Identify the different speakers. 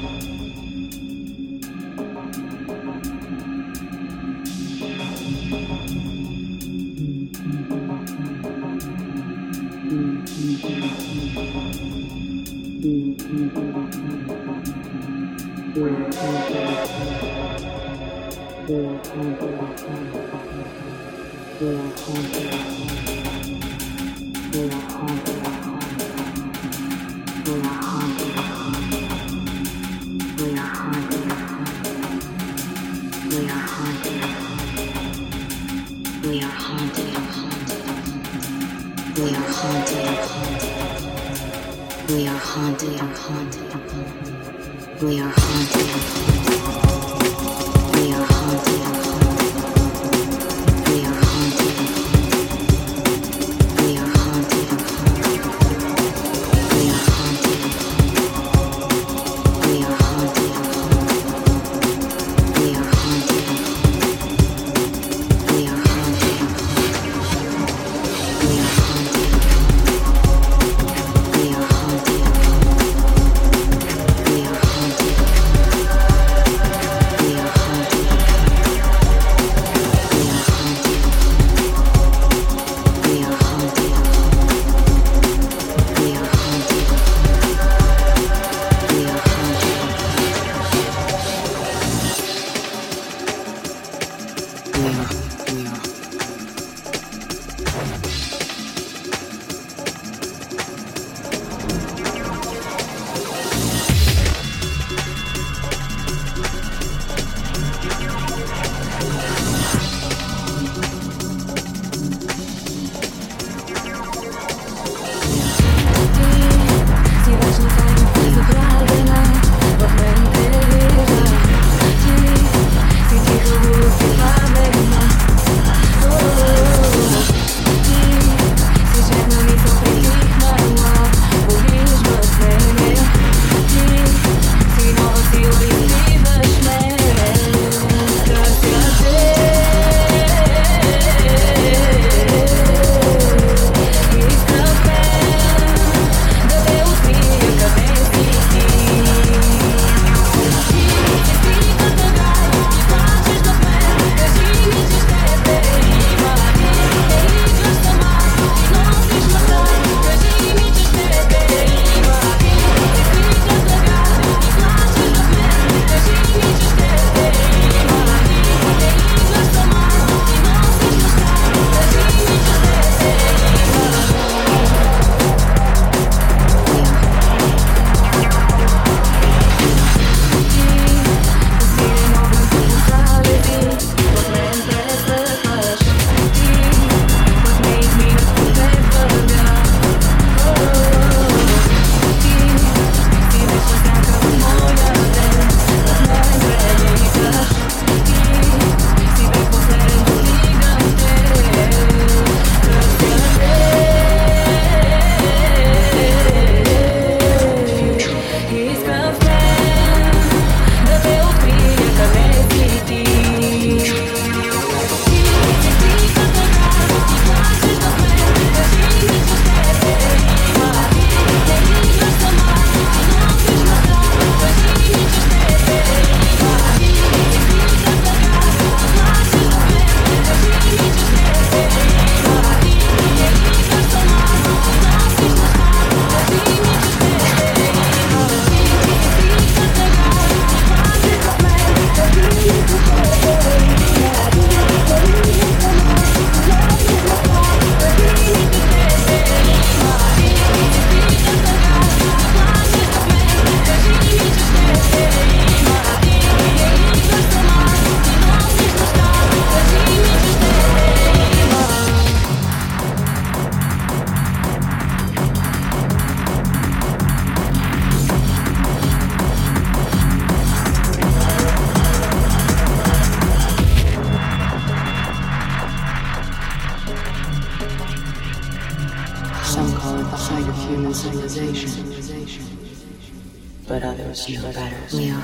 Speaker 1: Yeah. We are haunted. We are haunted. We are haunted. We are haunted. We are haunted. Yeah.
Speaker 2: of human civilization. But others know better. We are